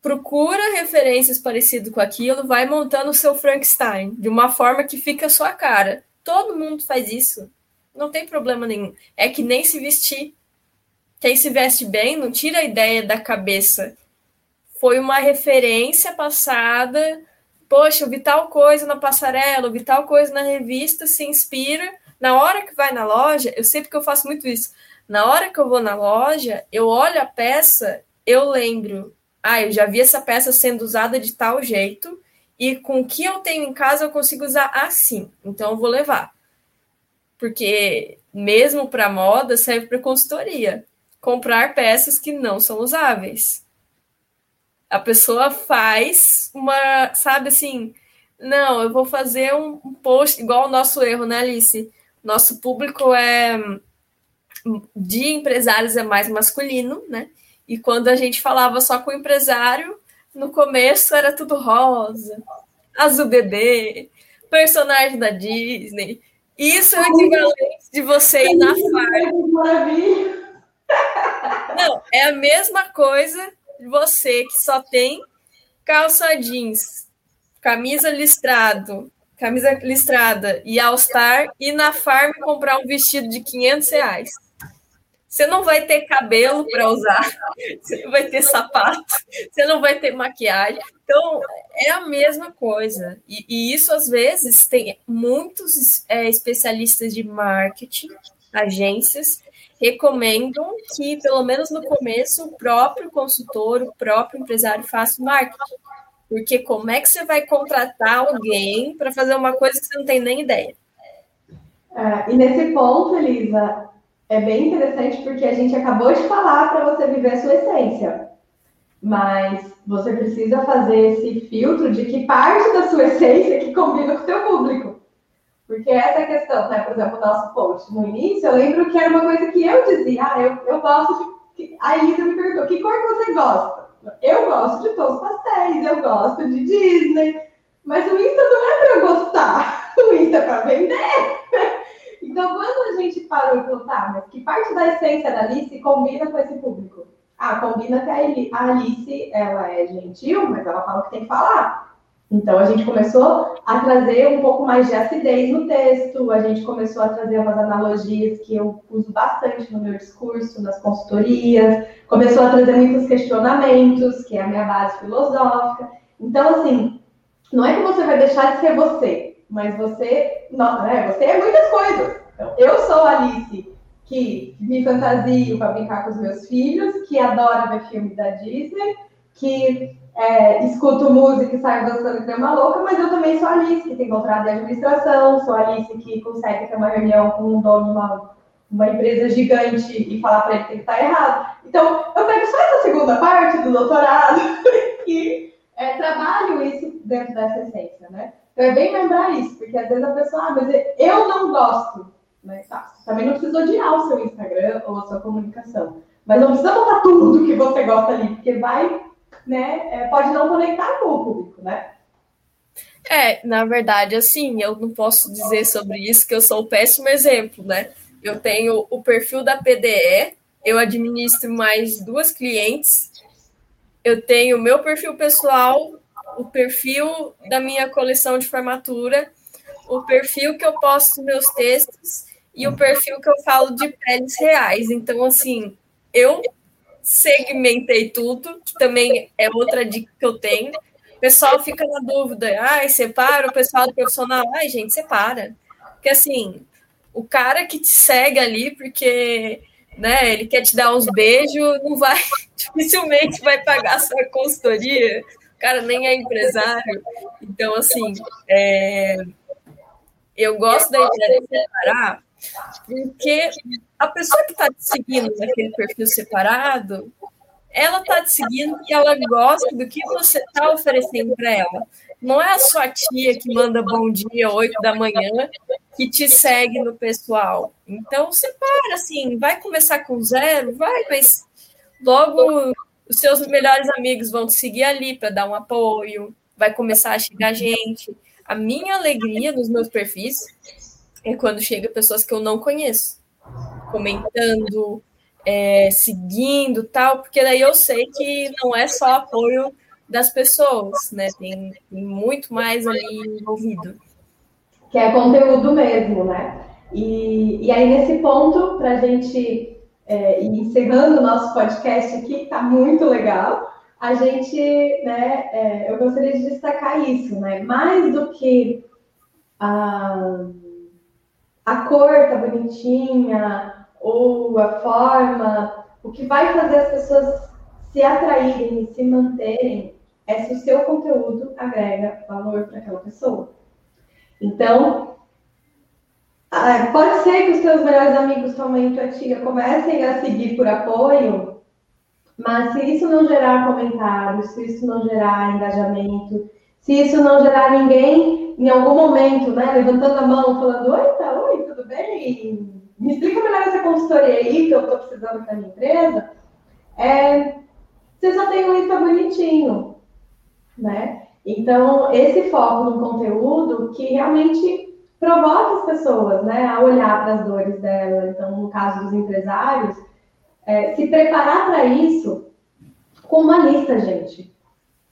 Procura referências parecidas com aquilo, vai montando o seu Frankenstein de uma forma que fica a sua cara. Todo mundo faz isso. Não tem problema nenhum. É que nem se vestir. Quem se veste bem não tira a ideia da cabeça. Foi uma referência passada poxa, eu vi tal coisa na passarela, eu vi tal coisa na revista, se inspira. Na hora que vai na loja, eu sei porque eu faço muito isso. Na hora que eu vou na loja, eu olho a peça, eu lembro, ah, eu já vi essa peça sendo usada de tal jeito, e com o que eu tenho em casa eu consigo usar assim, então eu vou levar. Porque mesmo para moda serve para consultoria. Comprar peças que não são usáveis. A pessoa faz uma, sabe assim, não, eu vou fazer um, post igual o nosso erro, né, Alice? Nosso público é de empresários é mais masculino, né? E quando a gente falava só com o empresário, no começo era tudo rosa, azul bebê, personagem da Disney. Isso é o equivalente de você ir na farm. Não, é a mesma coisa você que só tem calça jeans, camisa listrado, camisa listrada e All-Star e na farm comprar um vestido de 500 reais. Você não vai ter cabelo para usar, [laughs] você não vai ter sapato, você não vai ter maquiagem. Então, é a mesma coisa. E, e isso, às vezes, tem muitos é, especialistas de marketing, agências, recomendam que, pelo menos no começo, o próprio consultor, o próprio empresário faça o marketing. Porque como é que você vai contratar alguém para fazer uma coisa que você não tem nem ideia? É, e nesse ponto, Elisa, é bem interessante porque a gente acabou de falar para você viver a sua essência. Mas você precisa fazer esse filtro de que parte da sua essência que combina com o seu público. Porque essa é questão, né? Por exemplo, o nosso post. No início, eu lembro que era uma coisa que eu dizia, ah, eu, eu gosto de. A Elisa me perguntou, que cor que você gosta? Eu gosto de tons pastéis, eu gosto de Disney. Mas o Insta não é para eu gostar, [laughs] o Insta é para vender. [laughs] Então, quando a gente parou e falou, tá, mas que parte da essência da Alice combina com esse público? Ah, combina que a Alice, ela é gentil, mas ela fala o que tem que falar. Então, a gente começou a trazer um pouco mais de acidez no texto, a gente começou a trazer umas analogias que eu uso bastante no meu discurso, nas consultorias, começou a trazer muitos questionamentos, que é a minha base filosófica. Então, assim, não é que você vai deixar de ser você, mas você, né, você é muitas coisas. Então, eu sou a Alice, que me fantasio para brincar com os meus filhos, que adora ver filme da Disney, que é, escuto música e saio dançando que uma louca, mas eu também sou a Alice, que tem doutorado em administração, sou a Alice que consegue ter uma reunião com um dono de uma, uma empresa gigante e falar para ele que está errado. Então, eu pego só essa segunda parte do doutorado [laughs] e é, trabalho isso dentro dessa essência, né? Então, é bem lembrar isso, porque às vezes a pessoa, ah, mas eu não gosto. Né? Tá, também não precisa odiar o seu Instagram ou a sua comunicação. Mas não precisa botar tudo que você gosta ali, porque vai né, é, pode não conectar com o público, né? É, na verdade, assim, eu não posso dizer sobre isso que eu sou o péssimo exemplo, né? Eu tenho o perfil da PDE, eu administro mais duas clientes, eu tenho o meu perfil pessoal, o perfil da minha coleção de formatura, o perfil que eu posto meus textos e o perfil que eu falo de peles reais. Então, assim, eu segmentei tudo, que também é outra dica que eu tenho. O pessoal fica na dúvida, ai, separa o pessoal do profissional. Ai, gente, separa. Porque assim, o cara que te segue ali, porque né, ele quer te dar uns beijos, não vai, [laughs] dificilmente vai pagar a sua consultoria. O cara nem é empresário. Então, assim, é, eu gosto da ideia de separar, porque a pessoa que está te seguindo naquele perfil separado, ela está te seguindo e ela gosta do que você está oferecendo para ela. Não é a sua tia que manda bom dia 8 da manhã que te segue no pessoal. Então, separa, assim, vai começar com zero, vai, mas logo os seus melhores amigos vão te seguir ali para dar um apoio, vai começar a chegar gente. A minha alegria nos meus perfis é quando chega pessoas que eu não conheço, comentando, é, seguindo tal, porque daí eu sei que não é só apoio das pessoas, né? Tem, tem muito mais ali envolvido. Que é conteúdo mesmo, né? E, e aí, nesse ponto, para a gente é, ir encerrando o nosso podcast aqui, está muito legal, a gente, né, é, eu gostaria de destacar isso, né? Mais do que a, a cor tá bonitinha, ou a forma, o que vai fazer as pessoas se atraírem e se manterem é se o seu conteúdo agrega valor para aquela pessoa. Então, ah, pode ser que os seus melhores amigos, tua mãe e tua tia comecem a seguir por apoio, mas se isso não gerar comentários, se isso não gerar engajamento, se isso não gerar ninguém em algum momento, né, levantando a mão, falando, oi, tá, oi, tudo bem? Me explica melhor essa consultoria aí que eu estou precisando para minha empresa. É, você só tem um Insta bonitinho, né? Então, esse foco no conteúdo que realmente provoca as pessoas, né, a olhar para as dores dela. Então, no caso dos empresários, é, se preparar para isso com uma lista, gente.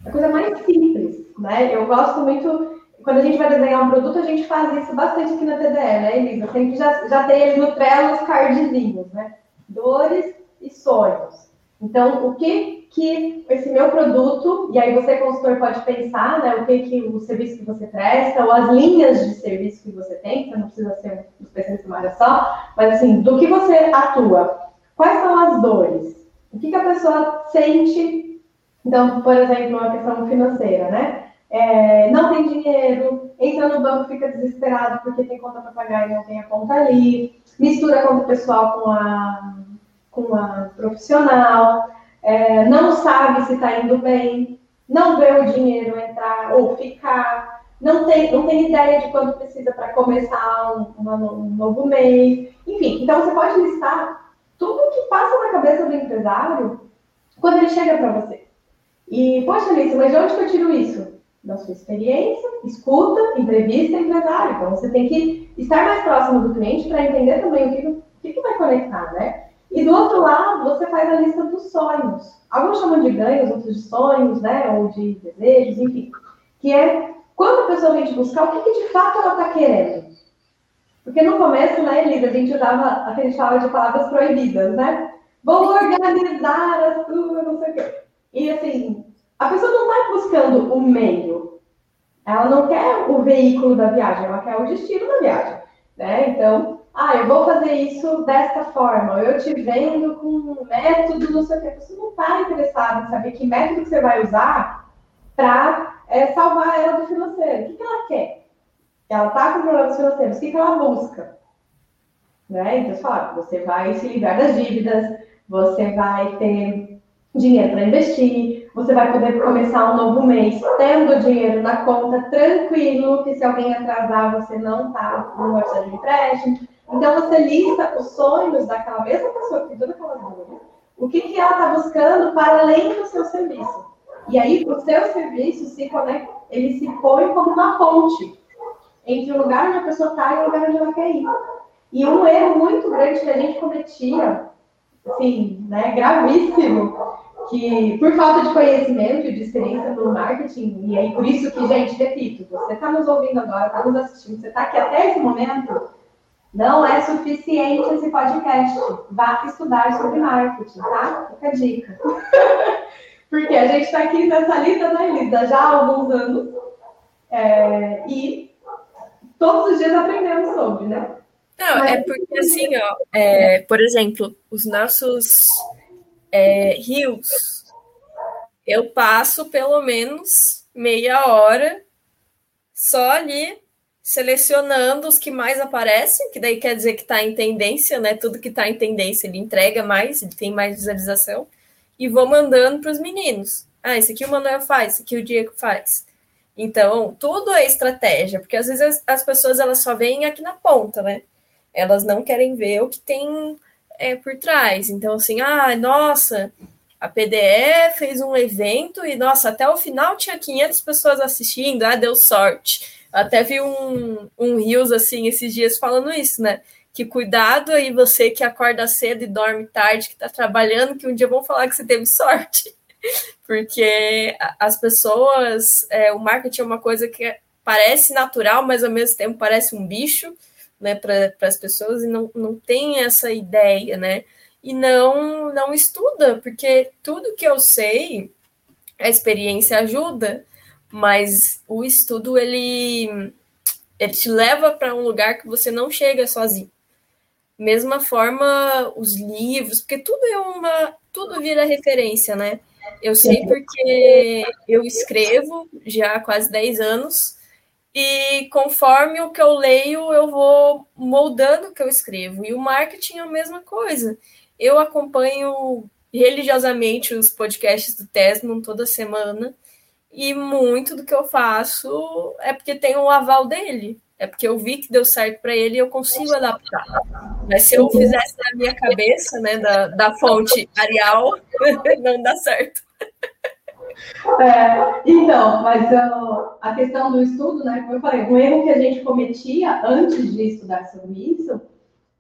É a coisa mais simples, né? Eu gosto muito quando a gente vai desenhar um produto, a gente faz isso bastante aqui na TDE, né, Elisa? Sempre já, já tem eles no Trello os cardzinhos, né? Dores e sonhos. Então, o que que esse meu produto, e aí você, consultor, pode pensar, né, o que que o serviço que você presta, ou as linhas de serviço que você tem, você não precisa ser um especialista em uma área só, mas assim, do que você atua, quais são as dores? O que que a pessoa sente? Então, por exemplo, uma questão financeira, né? É, não tem dinheiro, entra no banco, fica desesperado porque tem conta para pagar e não tem a conta ali, mistura a conta pessoal com a, com a profissional, é, não sabe se está indo bem, não vê o dinheiro entrar ou ficar, não tem, não tem ideia de quanto precisa para começar um, uma, um novo mês. Enfim, então você pode listar tudo que passa na cabeça do empresário quando ele chega para você. E, poxa, Alice, mas de onde que eu tiro isso? Da sua experiência, escuta, entrevista empresário. Então, você tem que estar mais próximo do cliente para entender também o que, o que, vai conectar, né? E do outro lado, você faz a lista dos sonhos. Alguns chamam de ganhos, outros de sonhos, né? Ou de desejos, enfim. Que é quando a pessoa vem te buscar, o que, que de fato ela está querendo. Porque no começo, né, Elisa, a gente usava aquele chave de palavras proibidas, né? Vou organizar as tuas, não sei o quê. E assim, a pessoa não está buscando o meio. Ela não quer o veículo da viagem, ela quer o destino da viagem. Né? Então, ah, eu vou fazer isso desta forma, eu te vendo com um método, não sei o que. Você não está interessado em saber que método que você vai usar para é, salvar ela do financeiro. O que, que ela quer? Ela está com problemas financeiros, o que, que ela busca? Né? Então, você fala, você vai se livrar das dívidas, você vai ter dinheiro para investir, você vai poder começar um novo mês tendo dinheiro na conta, tranquilo, que se alguém atrasar, você não está no orçamento de empréstimo. Então, você lista os sonhos daquela mesma pessoa que toda aquela dúvida, o que, que ela está buscando para além do seu serviço. E aí, o seu serviço se conecta, ele se põe como uma ponte entre o lugar onde a pessoa está e o lugar onde ela quer ir. E um erro muito grande que a gente cometia, assim, né, gravíssimo, que por falta de conhecimento e de experiência no marketing, e aí por isso que, gente, repito, você está nos ouvindo agora, está nos assistindo, você está aqui até esse momento, não é suficiente esse podcast. Vá estudar sobre marketing, tá? Fica a dica. [laughs] Porque a gente está aqui nessa lista da Elisa já há alguns anos. É, e todos os dias aprendemos sobre, né? Não, Mas... é porque assim, ó, é, por exemplo, os nossos é, rios, eu passo pelo menos meia hora só ali selecionando os que mais aparecem, que daí quer dizer que está em tendência, né? Tudo que está em tendência ele entrega mais, ele tem mais visualização, e vou mandando para os meninos. Ah, esse aqui o Manuel faz, esse aqui o Diego faz. Então, tudo é estratégia, porque às vezes as, as pessoas elas só veem aqui na ponta, né? Elas não querem ver o que tem é, por trás. Então, assim, ah, nossa, a PDE fez um evento e, nossa, até o final tinha 500 pessoas assistindo, ah, deu sorte. Até vi um, um Rios, assim, esses dias falando isso, né? Que cuidado aí você que acorda cedo e dorme tarde, que está trabalhando, que um dia vão falar que você teve sorte. [laughs] Porque as pessoas, é, o marketing é uma coisa que parece natural, mas ao mesmo tempo parece um bicho, né, para as pessoas e não, não tem essa ideia, né? e não não estuda, porque tudo que eu sei, a experiência ajuda, mas o estudo ele ele te leva para um lugar que você não chega sozinho. Mesma forma os livros, porque tudo é uma tudo vira referência, né? Eu sei porque eu escrevo já há quase 10 anos e conforme o que eu leio, eu vou moldando o que eu escrevo. E o marketing é a mesma coisa. Eu acompanho religiosamente os podcasts do Tesman toda semana e muito do que eu faço é porque tem o aval dele. É porque eu vi que deu certo para ele e eu consigo adaptar. Mas se eu fizesse na minha cabeça, né, da, da fonte Arial, [laughs] não dá certo. É, então, mas uh, a questão do estudo, né, como eu falei, um erro que a gente cometia antes de estudar sobre isso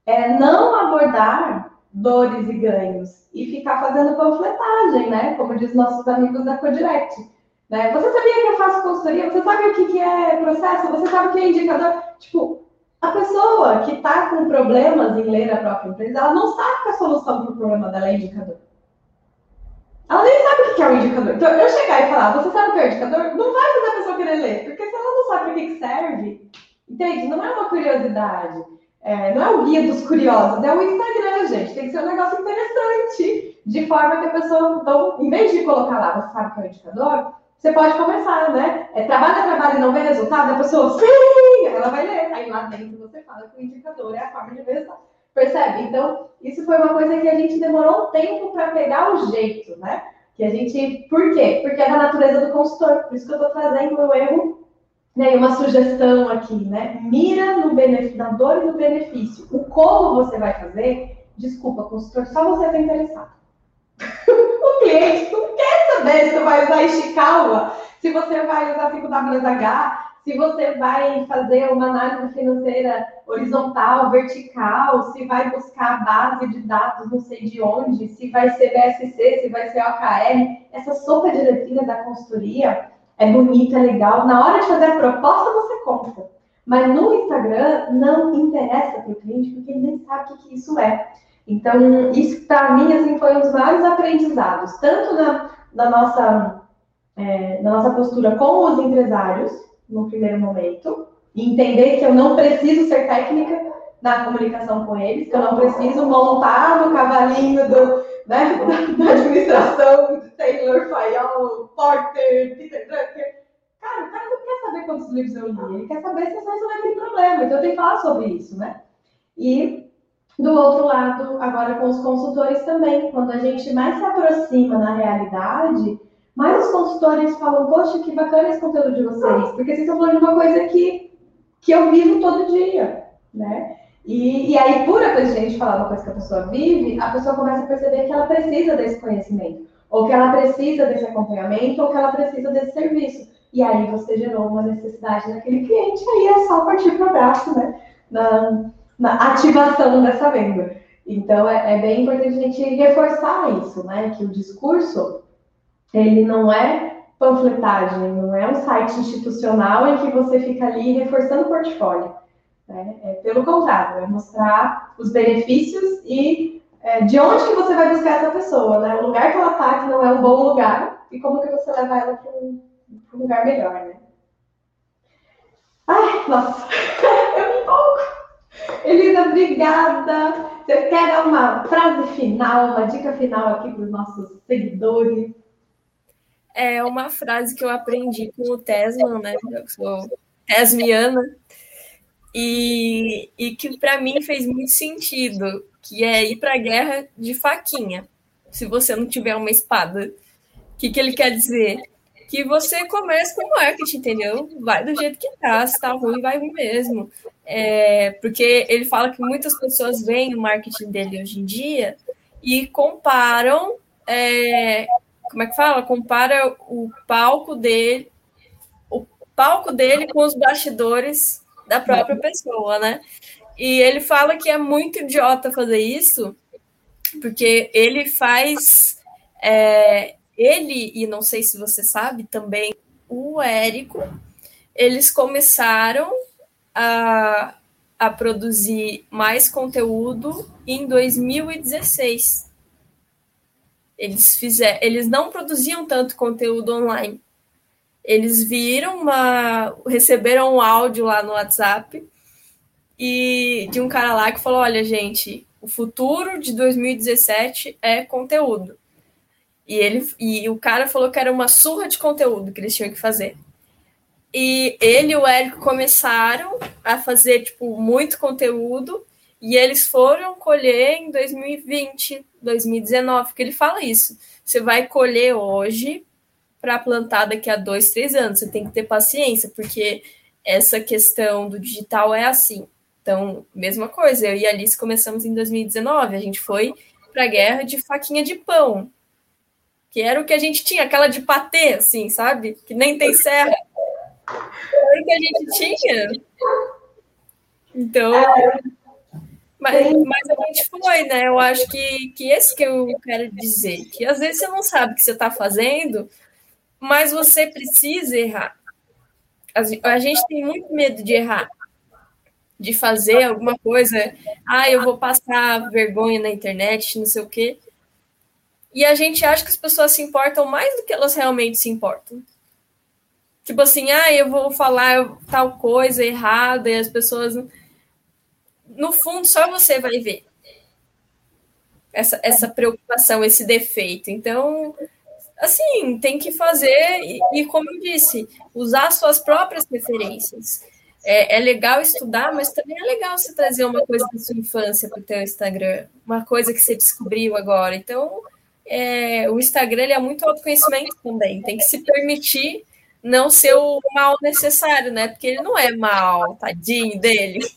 é não abordar dores e ganhos e ficar fazendo panfletagem, né? Como diz nossos amigos da Codirect. Né? Você sabia que eu faço consultoria? Você sabe o que, é processo? Você sabe o que é indicador? Tipo, a pessoa que está com problemas em ler a própria empresa, ela não sabe que a solução para o problema dela é indicador. O que é um indicador. Então, eu chegar e falar, você sabe o que é um indicador? Não vai fazer a pessoa querer ler, porque se ela não sabe para que serve, entende? Não é uma curiosidade. É, não é o guia dos curiosos, é o Instagram, gente. Tem que ser um negócio interessante, de forma que a pessoa, então, em vez de colocar lá, você sabe que é o indicador, você pode começar, né? É, trabalha, trabalha e não vê resultado, a pessoa, sim, ela vai ler. Aí lá dentro você fala que o indicador é a forma de ver. Percebe? Então, isso foi uma coisa que a gente demorou um tempo para pegar o jeito, né? Que a gente. Por quê? Porque é da natureza do consultor. Por isso que eu estou trazendo o erro né, uma sugestão aqui, né? Mira no benefício, na dor e no benefício. O como você vai fazer, desculpa, consultor, só você está interessado. [laughs] o cliente não quer saber se você vai usar Ishikawa, se você vai usar 5WSH, se você vai fazer uma análise financeira horizontal, vertical, se vai buscar base de dados não sei de onde, se vai ser BSC, se vai ser OKR. Essa sopa de letrinha da consultoria é bonito, é legal. Na hora de fazer a proposta, você compra. Mas no Instagram, não interessa para o cliente, porque ele nem sabe o que isso é. Então, isso para mim assim, foi um dos maiores aprendizados, tanto na, na, nossa, é, na nossa postura com os empresários, no primeiro momento, e entender que eu não preciso ser técnica na comunicação com eles, que eu não preciso montar no cavalinho do, né, [laughs] da, administração de Taylor, Fayol, Porter, Peter Drucker. Cara, o cara não quer saber quantos livros eu li, ele quer saber se vai resolver aquele problema. Então, eu tenho que falar sobre isso, né? E, do outro lado, agora com os consultores também, quando a gente mais se aproxima na realidade, mais os consultores falam, poxa, que bacana esse conteúdo de vocês, porque vocês estão falando de uma coisa que, que eu vivo todo dia, né? E, e aí, por a gente falar uma coisa que a pessoa vive, a pessoa começa a perceber que ela precisa desse conhecimento, ou que ela precisa desse acompanhamento, ou que ela precisa desse serviço. E aí você gerou uma necessidade naquele cliente, aí é só partir para o braço, né? Na, na, ativação dessa venda. Então, é, é bem importante a gente reforçar isso, né? Que o discurso, ele não é panfletagem, não é um site institucional em que você fica ali reforçando o portfólio né? É, pelo contrário, é mostrar os benefícios e é, de onde que você vai buscar essa pessoa, né? O lugar que ela está, que não é um bom lugar, e como que você leva ela para um, um, lugar melhor, né? Ai, nossa, [laughs] eu me empolgo. Elisa, obrigada. Você quer dar uma frase final, uma dica final aqui para os nossos seguidores? É uma frase que eu aprendi com o Tesman, né? Eu sou tesmiana. E, e que para mim fez muito sentido, que é ir para a guerra de faquinha, se você não tiver uma espada. O que, que ele quer dizer? Que você começa com marketing, entendeu? Vai do jeito que tá, se tá ruim, vai ruim mesmo. É, porque ele fala que muitas pessoas veem o marketing dele hoje em dia e comparam é, como é que fala? Compara o palco dele, o palco dele com os bastidores da própria pessoa, né? E ele fala que é muito idiota fazer isso, porque ele faz. É, ele, e não sei se você sabe, também o Érico, eles começaram a, a produzir mais conteúdo em 2016. Eles fizeram, eles não produziam tanto conteúdo online. Eles viram uma, receberam um áudio lá no WhatsApp e de um cara lá que falou: "Olha, gente, o futuro de 2017 é conteúdo". E ele e o cara falou que era uma surra de conteúdo que eles tinham que fazer. E ele e o Érico começaram a fazer tipo muito conteúdo e eles foram colher em 2020, 2019, porque ele fala isso. Você vai colher hoje para plantar daqui a dois, três anos. Você tem que ter paciência, porque essa questão do digital é assim. Então, mesma coisa, eu e a Alice começamos em 2019, a gente foi para a guerra de faquinha de pão, que era o que a gente tinha, aquela de patê, assim, sabe? Que nem tem serra. Era o que a gente tinha. Então, mas, mas a gente foi, né? Eu acho que, que esse que eu quero dizer, que às vezes você não sabe o que você está fazendo, mas você precisa errar. A gente tem muito medo de errar, de fazer alguma coisa. Ah, eu vou passar vergonha na internet, não sei o quê. E a gente acha que as pessoas se importam mais do que elas realmente se importam. Tipo assim, ah, eu vou falar tal coisa errada e as pessoas no fundo, só você vai ver essa, essa preocupação, esse defeito. Então, assim, tem que fazer, e, e como eu disse, usar suas próprias referências. É, é, legal estudar, mas também é legal você trazer uma coisa da sua infância para o teu Instagram, uma coisa que você descobriu agora. Então, é, o Instagram é muito autoconhecimento também, tem que se permitir não ser o mal necessário, né? Porque ele não é mal, tadinho dele. [laughs]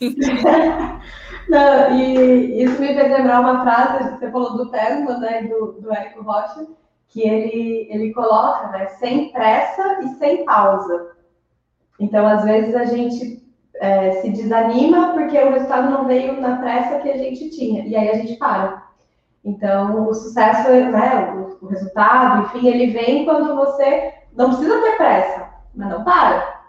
Não, e isso me fez lembrar uma frase, você falou do Tesla, né, do, do Érico Rocha, que ele, ele coloca, né, sem pressa e sem pausa. Então, às vezes, a gente é, se desanima porque o resultado não veio na pressa que a gente tinha, e aí a gente para. Então, o sucesso, né, o, o resultado, enfim, ele vem quando você não precisa ter pressa, mas não para,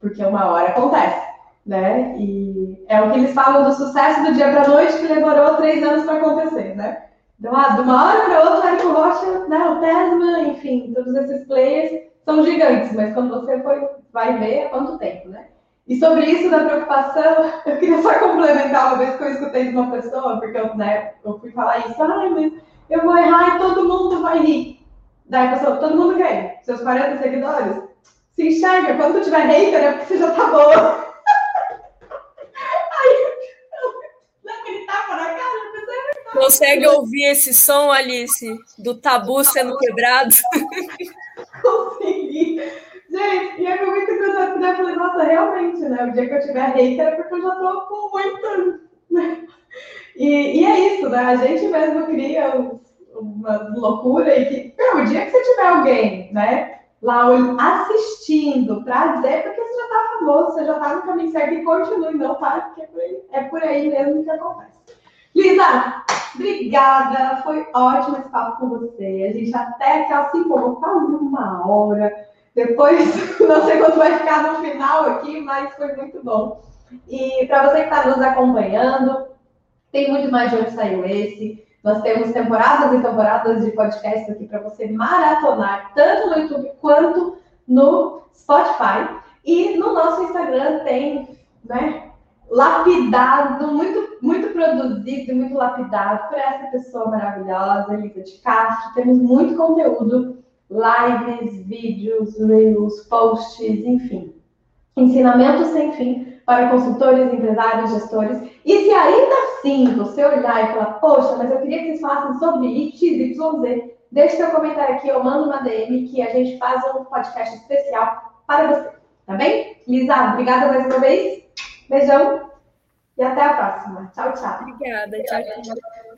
porque uma hora acontece né? E é o que eles falam do sucesso do dia para a noite que demorou três anos para acontecer, né? Então, ah, de uma hora para outra, Érico Rocha, né, o Tesla, enfim, todos esses players são gigantes, mas quando você foi, vai ver, há quanto tempo, né? E sobre isso da preocupação, [laughs] eu queria só complementar uma vez que eu escutei de uma pessoa, porque eu, né, eu fui falar isso, ai, mas eu vou errar e todo mundo vai rir. Daí a pessoa, todo mundo quer, seus 40 seguidores, se enxerga, quando tu tiver hater é porque você já tá boa. [laughs] Consegue ouvir esse som, Alice, do tabu sendo quebrado? [laughs] Consegui. Gente, e é muito engraçado, né? Eu falei, nossa, realmente, né? O dia que eu tiver hater é porque eu já tô com muito. Né? E, e é isso, né? A gente mesmo cria uma loucura e que, meu, o dia que você tiver alguém, né? Lá assistindo para dizer, porque você já tá famoso, você já tá no caminho certo e continue, não tá? Porque é por aí, é por aí mesmo que acontece. Lisa, obrigada. Foi ótimo esse papo com você. A gente até que assim como quase uma hora. Depois, [laughs] não sei quanto vai ficar no final aqui, mas foi muito bom. E para você que está nos acompanhando, tem muito mais de onde saiu esse. Nós temos temporadas e temporadas de podcast aqui para você maratonar, tanto no YouTube quanto no Spotify. E no nosso Instagram tem né, lapidado, muito, muito produzido, muito lapidado por essa pessoa maravilhosa, Elisa de Castro. Temos muito conteúdo, lives, vídeos, reels, posts, enfim. Ensinamentos sem fim para consultores, empresários, gestores. E se ainda assim você olhar e falar, poxa, mas eu queria que vocês falassem sobre X, Y, Z, deixe seu comentário aqui, eu mando uma DM que a gente faz um podcast especial para você. Tá bem? Lisa, obrigada mais uma vez. Beijão e até a próxima. Tchau, tchau. Obrigada. Tchau, tchau.